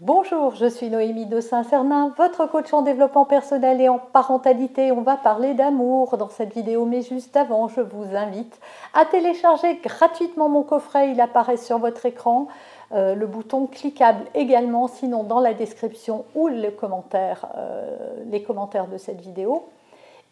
Bonjour, je suis Noémie de Saint-Cernin, votre coach en développement personnel et en parentalité. On va parler d'amour dans cette vidéo, mais juste avant, je vous invite à télécharger gratuitement mon coffret. Il apparaît sur votre écran. Euh, le bouton cliquable également, sinon dans la description ou euh, les commentaires de cette vidéo.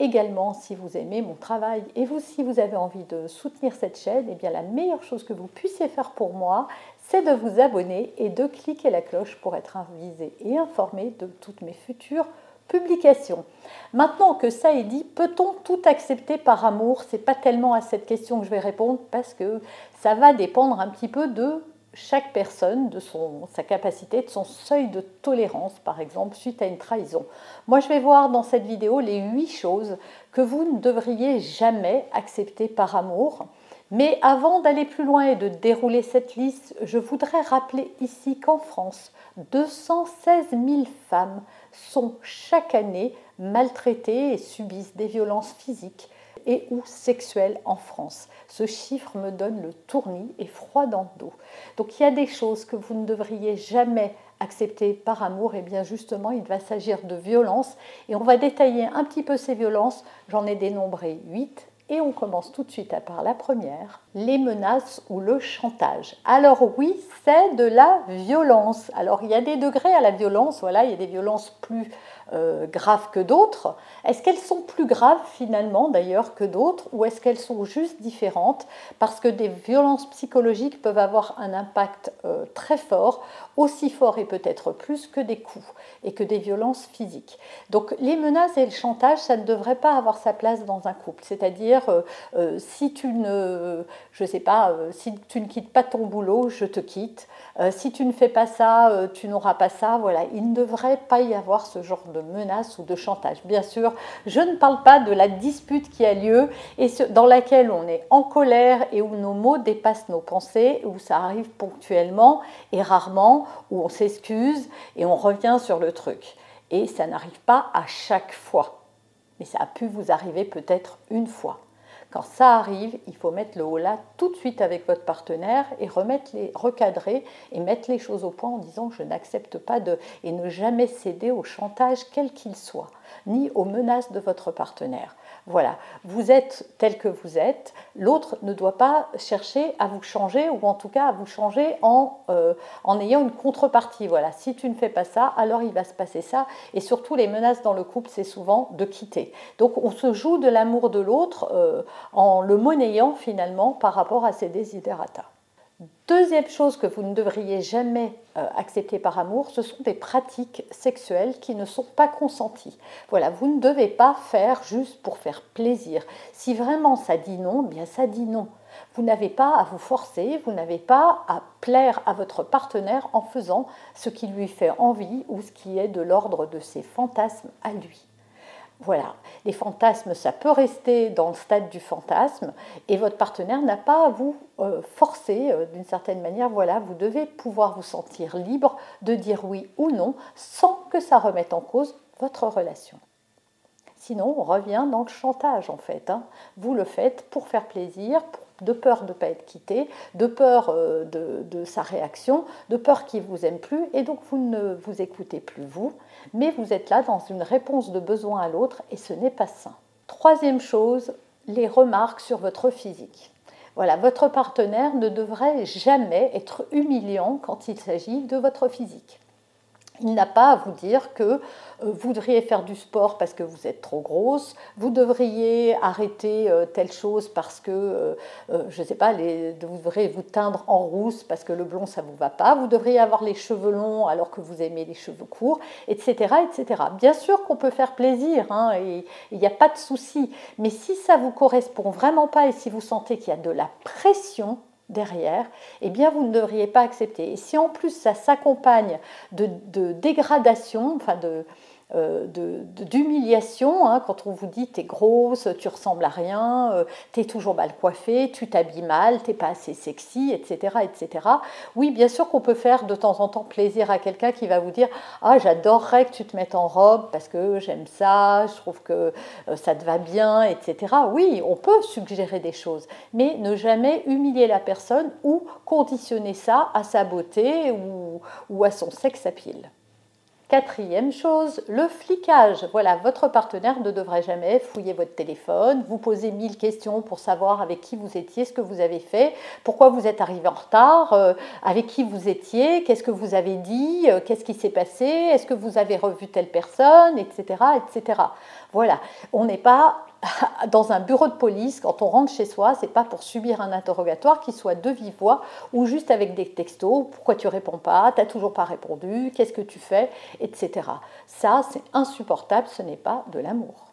Également, si vous aimez mon travail et vous, si vous avez envie de soutenir cette chaîne, eh bien la meilleure chose que vous puissiez faire pour moi, c'est de vous abonner et de cliquer la cloche pour être avisé et informé de toutes mes futures publications. Maintenant que ça est dit, peut-on tout accepter par amour? C'est pas tellement à cette question que je vais répondre parce que ça va dépendre un petit peu de chaque personne de sa capacité, de son seuil de tolérance, par exemple, suite à une trahison. Moi, je vais voir dans cette vidéo les huit choses que vous ne devriez jamais accepter par amour. Mais avant d'aller plus loin et de dérouler cette liste, je voudrais rappeler ici qu'en France, 216 000 femmes sont chaque année maltraitées et subissent des violences physiques et ou sexuelles en France. Ce chiffre me donne le tournis et froid dans le dos. Donc il y a des choses que vous ne devriez jamais accepter par amour, et bien justement, il va s'agir de violences. Et on va détailler un petit peu ces violences. J'en ai dénombré 8 et on commence tout de suite à par la première, les menaces ou le chantage. Alors oui, c'est de la violence. Alors il y a des degrés à la violence, voilà, il y a des violences plus euh, graves que d'autres. Est-ce qu'elles sont plus graves finalement d'ailleurs que d'autres ou est-ce qu'elles sont juste différentes? Parce que des violences psychologiques peuvent avoir un impact euh, très fort, aussi fort et peut-être plus que des coups et que des violences physiques. Donc les menaces et le chantage, ça ne devrait pas avoir sa place dans un couple. C'est-à-dire euh, si tu ne, je sais pas, si tu ne quittes pas ton boulot, je te quitte. si tu ne fais pas ça, tu n'auras pas ça. Voilà, il ne devrait pas y avoir ce genre de menaces ou de chantage. Bien sûr, je ne parle pas de la dispute qui a lieu et dans laquelle on est en colère et où nos mots dépassent nos pensées, où ça arrive ponctuellement et rarement, où on s'excuse et on revient sur le truc. Et ça n'arrive pas à chaque fois. Mais ça a pu vous arriver peut-être une fois. Quand ça arrive, il faut mettre le haut là tout de suite avec votre partenaire et remettre les, recadrer et mettre les choses au point en disant je n'accepte pas de et ne jamais céder au chantage quel qu'il soit, ni aux menaces de votre partenaire. Voilà, vous êtes tel que vous êtes, l'autre ne doit pas chercher à vous changer ou en tout cas à vous changer en, euh, en ayant une contrepartie. Voilà, si tu ne fais pas ça, alors il va se passer ça. Et surtout, les menaces dans le couple, c'est souvent de quitter. Donc on se joue de l'amour de l'autre euh, en le monnayant finalement par rapport à ses désiderata. Deuxième chose que vous ne devriez jamais euh, accepter par amour, ce sont des pratiques sexuelles qui ne sont pas consenties. Voilà, vous ne devez pas faire juste pour faire plaisir. Si vraiment ça dit non, bien ça dit non. Vous n'avez pas à vous forcer, vous n'avez pas à plaire à votre partenaire en faisant ce qui lui fait envie ou ce qui est de l'ordre de ses fantasmes à lui. Voilà, les fantasmes, ça peut rester dans le stade du fantasme et votre partenaire n'a pas à vous euh, forcer euh, d'une certaine manière. Voilà, vous devez pouvoir vous sentir libre de dire oui ou non sans que ça remette en cause votre relation. Sinon, on revient dans le chantage en fait. Hein. Vous le faites pour faire plaisir, de peur de ne pas être quitté, de peur euh, de, de, sa réaction, de peur qu'il ne vous aime plus, et donc vous ne vous écoutez plus vous, mais vous êtes là dans une réponse de besoin à l'autre et ce n'est pas sain. Troisième chose, les remarques sur votre physique. Voilà, votre partenaire ne devrait jamais être humiliant quand il s'agit de votre physique. Il n'a pas à vous dire que euh, vous devriez faire du sport parce que vous êtes trop grosse, vous devriez arrêter euh, telle chose parce que, euh, je ne sais pas, vous devriez vous teindre en rousse parce que le blond ça ne vous va pas, vous devriez avoir les cheveux longs alors que vous aimez les cheveux courts, etc. etc. Bien sûr qu'on peut faire plaisir, hein, et il n'y a pas de souci, mais si ça ne vous correspond vraiment pas et si vous sentez qu'il y a de la pression, derrière, eh bien vous ne devriez pas accepter. Et si en plus ça s'accompagne de, de, dégradation, enfin de, d'humiliation, hein, quand on vous dit t'es grosse, tu ressembles à rien, euh, t'es toujours mal coiffée, tu t'habilles mal, t'es pas assez sexy, etc., etc. Oui, bien sûr qu'on peut faire de temps en temps plaisir à quelqu'un qui va vous dire ah j'adorerais que tu te mettes en robe parce que j'aime ça, je trouve que euh, ça te va bien, etc. Oui, on peut suggérer des choses, mais ne jamais humilier la personne ou conditionner ça à sa beauté ou, ou à son sexe à pile. Quatrième chose, le flicage. Voilà, votre partenaire ne devrait jamais fouiller votre téléphone, vous poser mille questions pour savoir avec qui vous étiez, ce que vous avez fait, pourquoi vous êtes arrivé en retard, euh, avec qui vous étiez, qu'est-ce que vous avez dit, euh, qu'est-ce qui s'est passé, est-ce que vous avez revu telle personne, etc. etc. Voilà, on n'est pas dans un bureau de police, quand on rentre chez soi, c'est pas pour subir un interrogatoire qui soit de vive voix ou juste avec des textos. Pourquoi tu réponds pas? T'as toujours pas répondu? Qu'est-ce que tu fais? Etc. Ça, c'est insupportable. Ce n'est pas de l'amour.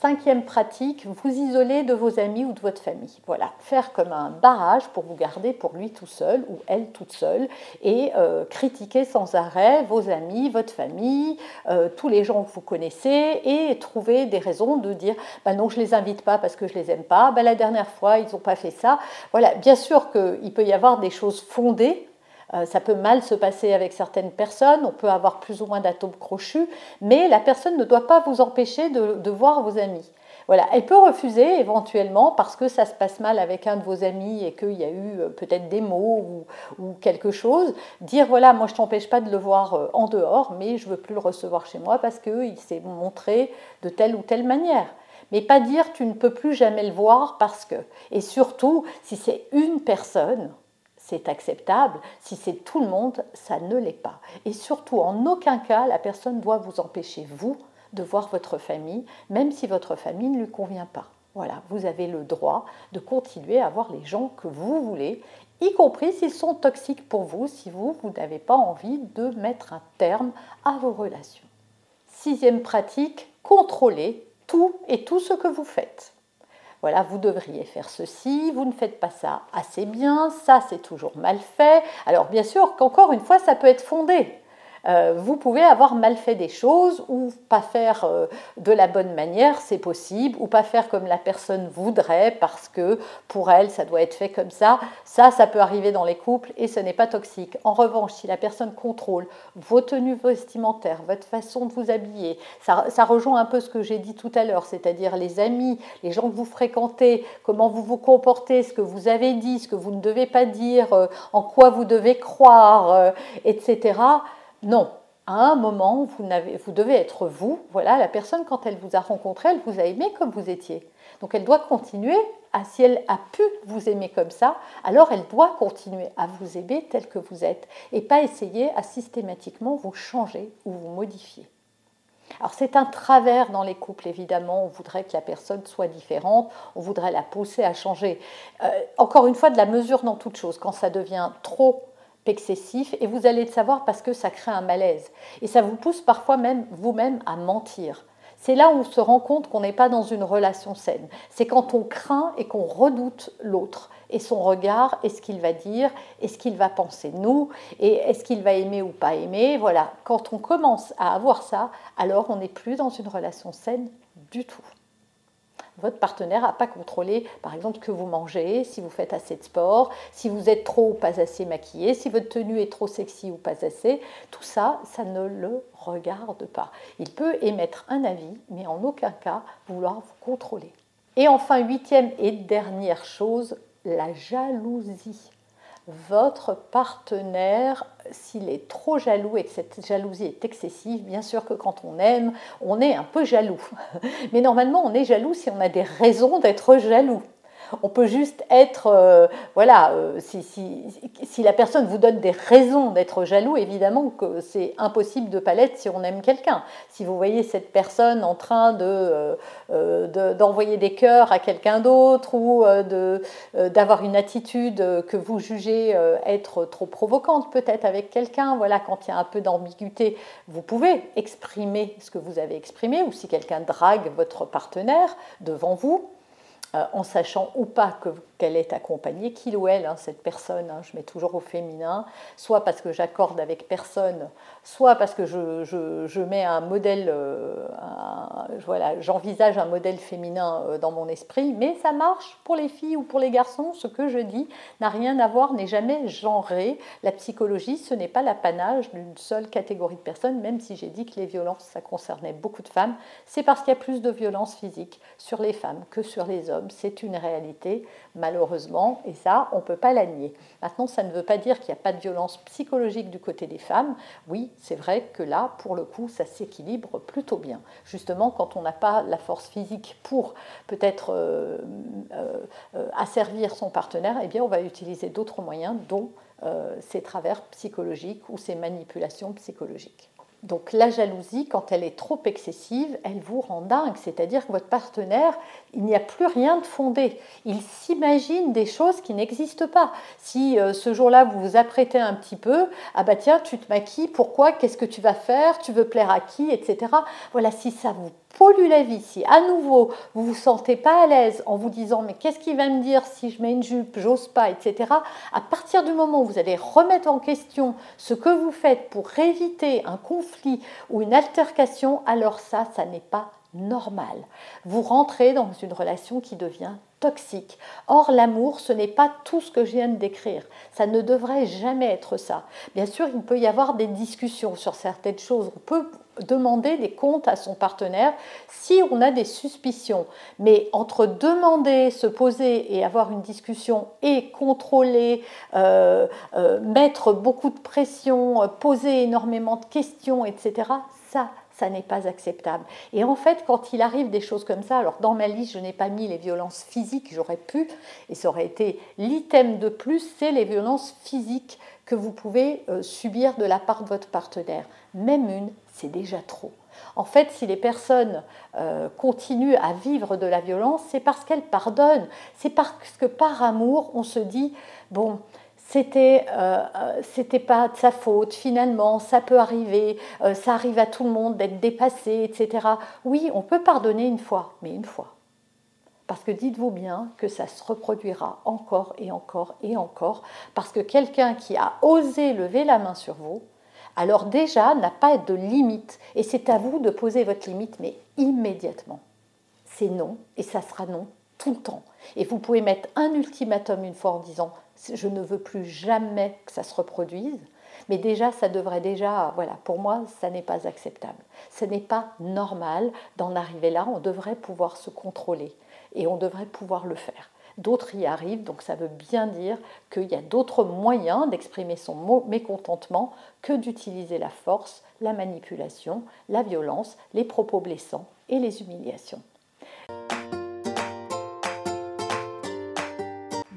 Cinquième pratique, vous isoler de vos amis ou de votre famille. Voilà, faire comme un barrage pour vous garder pour lui tout seul ou elle toute seule et euh, critiquer sans arrêt vos amis, votre famille, euh, tous les gens que vous connaissez et trouver des raisons de dire bah non, je les invite pas parce que je les aime pas, bah, la dernière fois ils n'ont pas fait ça. Voilà, bien sûr qu'il peut y avoir des choses fondées euh, ça peut mal se passer avec certaines personnes, on peut avoir plus ou moins d'atomes crochus, mais la personne ne doit pas vous empêcher de, voir vos amis. Voilà, elle peut refuser éventuellement parce que ça se passe mal avec un de vos amis et qu'il y a eu euh, peut-être des mots ou, quelque chose. Dire voilà, moi je t'empêche pas de le voir euh, en dehors, mais je veux plus le recevoir chez moi parce qu'il s'est montré de telle ou telle manière. Mais pas dire tu ne peux plus jamais le voir parce que. Et surtout, si c'est une personne, c'est acceptable. Si c'est tout le monde, ça ne l'est pas. Et surtout, en aucun cas, la personne doit vous empêcher, vous, de voir votre famille, même si votre famille ne lui convient pas. Voilà, vous avez le droit de continuer à voir les gens que vous voulez, y compris s'ils sont toxiques pour vous, si vous, vous n'avez pas envie de mettre un terme à vos relations. Sixième pratique, contrôlez tout et tout ce que vous faites voilà, vous devriez faire ceci, vous ne faites pas ça assez bien, ça c'est toujours mal fait. Alors bien sûr qu'encore une fois, ça peut être fondé. Euh, vous pouvez avoir mal fait des choses ou pas faire euh, de la bonne manière, c'est possible, ou pas faire comme la personne voudrait parce que pour elle, ça doit être fait comme ça. Ça, ça peut arriver dans les couples et ce n'est pas toxique. En revanche, si la personne contrôle vos tenues vestimentaires, votre façon de vous habiller, ça, ça rejoint un peu ce que j'ai dit tout à l'heure, c'est-à-dire les amis, les gens que vous fréquentez, comment vous vous comportez, ce que vous avez dit, ce que vous ne devez pas dire, euh, en quoi vous devez croire, etc non. À un moment, vous, devez être vous. Voilà, la personne, quand elle vous a rencontré, elle vous a aimé comme vous étiez. Donc elle doit continuer à, si elle a pu vous aimer comme ça, alors elle doit continuer à vous aimer tel que vous êtes et pas essayer à systématiquement vous changer ou vous modifier. Alors c'est un travers dans les couples, évidemment, on voudrait que la personne soit différente, on voudrait la pousser à changer. Euh, encore une fois, de la mesure dans toute chose, quand ça devient trop excessif et vous allez le savoir parce que ça crée un malaise. Et ça vous pousse parfois même vous-même à mentir. C'est là où on se rend compte qu'on n'est pas dans une relation saine. C'est quand on craint et qu'on redoute l'autre et son regard et ce qu'il va dire et ce qu'il va penser nous et est-ce qu'il va aimer ou pas aimer. Voilà, quand on commence à avoir ça, alors on n'est plus dans une relation saine du tout votre partenaire n'a pas contrôlé, par exemple, que vous mangez, si vous faites assez de sport, si vous êtes trop ou pas assez maquillé, si votre tenue est trop sexy ou pas assez. Tout ça, ça ne le regarde pas. Il peut émettre un avis, mais en aucun cas vouloir vous contrôler. Et enfin, huitième et dernière chose, la jalousie votre partenaire, s'il est trop jaloux et que cette jalousie est excessive, bien sûr que quand on aime, on est un peu jaloux. Mais normalement, on est jaloux si on a des raisons d'être jaloux. On peut juste être, euh, voilà, euh, si, la personne vous donne des raisons d'être jaloux, évidemment que c'est impossible de pas l'être si on aime quelqu'un. Si vous voyez cette personne en train de, d'envoyer des cœurs à quelqu'un d'autre ou de, d'avoir une attitude que vous jugez être trop provocante peut-être avec quelqu'un, voilà, quand il y a un peu d'ambiguïté, vous pouvez exprimer ce que vous avez exprimé ou si quelqu'un drague votre partenaire devant vous, euh, en sachant ou pas qu'elle est accompagnée, qu'il ou elle, hein, cette personne, hein, je mets toujours au féminin, soit parce que j'accorde avec personne, soit parce que je, mets un modèle, euh, voilà, j'envisage un modèle féminin euh, dans mon esprit, mais ça marche pour les filles ou pour les garçons. Ce que je dis n'a rien à voir, n'est jamais genré. La psychologie, ce n'est pas l'apanage d'une seule catégorie de personnes, même si j'ai dit que les violences, ça concernait beaucoup de femmes. C'est parce qu'il y a plus de violences physiques sur les femmes que sur les hommes. C'est une réalité, et ça, on ne peut pas la nier. Maintenant, ça ne veut pas dire qu'il n'y a pas de violence psychologique du côté des femmes. Oui, c'est vrai que là, pour le coup, ça s'équilibre plutôt bien. Justement, quand on n'a pas la force physique pour peut-être euh, euh, euh, asservir son partenaire, eh bien, on va utiliser d'autres moyens, dont ces travers psychologiques ou ces manipulations psychologiques. Donc la jalousie, quand elle est trop excessive, elle vous rend dingue. C'est-à-dire que votre partenaire, il n'y a plus rien de fondé. Il s'imagine des choses qui n'existent pas. Si euh, ce jour-là, vous vous apprêtez un petit peu, ah bah tiens, tu te maquilles, pourquoi Qu'est-ce que tu vas faire Tu veux plaire à qui Etc. Voilà, si ça vous pollue la vie, si à nouveau vous vous sentez pas à l'aise en vous disant mais qu'est-ce qu'il va me dire si je mets une jupe, j'ose pas, etc. À partir du moment où vous allez remettre en question ce que vous faites pour éviter un conflit ou une altercation, alors ça, ça n'est pas normal. Vous rentrez dans une relation qui devient toxique. Or, l'amour, ce n'est pas tout ce que je viens de décrire. Ça ne devrait jamais être ça. Bien sûr, il peut y avoir des discussions sur certaines choses. On peut demander des comptes à son partenaire si on a des suspicions. Mais entre demander, se poser et avoir une discussion et contrôler, euh, euh, mettre beaucoup de pression, euh, poser énormément de questions, etc., ça, ça n'est pas acceptable. Et en fait, quand il arrive des choses comme ça, alors dans ma liste, je n'ai pas mis les violences physiques, j'aurais pu, et ça aurait été l'item de plus, c'est les violences physiques que vous pouvez euh, subir de la part de votre partenaire. Même une, c'est déjà trop. En fait, si les personnes euh, continuent à vivre de la violence, c'est parce qu'elles pardonnent. C'est parce que par amour, on se dit, bon, c'était euh, euh, c'était pas de sa faute. Finalement ça peut arriver. Euh, ça arrive à tout le monde d'être dépassé etc oui on peut pardonner une fois mais une fois. Parce que dites-vous bien que ça se reproduira encore et encore et encore. Parce que quelqu'un qui a osé lever la main sur vous alors déjà n'a pas de limite. Et c'est à vous de poser votre limite mais immédiatement. C'est non et ça sera non tout le temps. Et vous pouvez mettre un ultimatum une fois en disant je ne veux plus jamais que ça se reproduise. Mais déjà, ça devrait déjà, voilà, pour moi, ça n'est pas acceptable. Ce n'est pas normal d'en arriver là. On devrait pouvoir se contrôler et on devrait pouvoir le faire. D'autres y arrivent, donc ça veut bien dire qu'il y a d'autres moyens d'exprimer son mécontentement que d'utiliser la force, la manipulation, la violence, les propos blessants et les humiliations.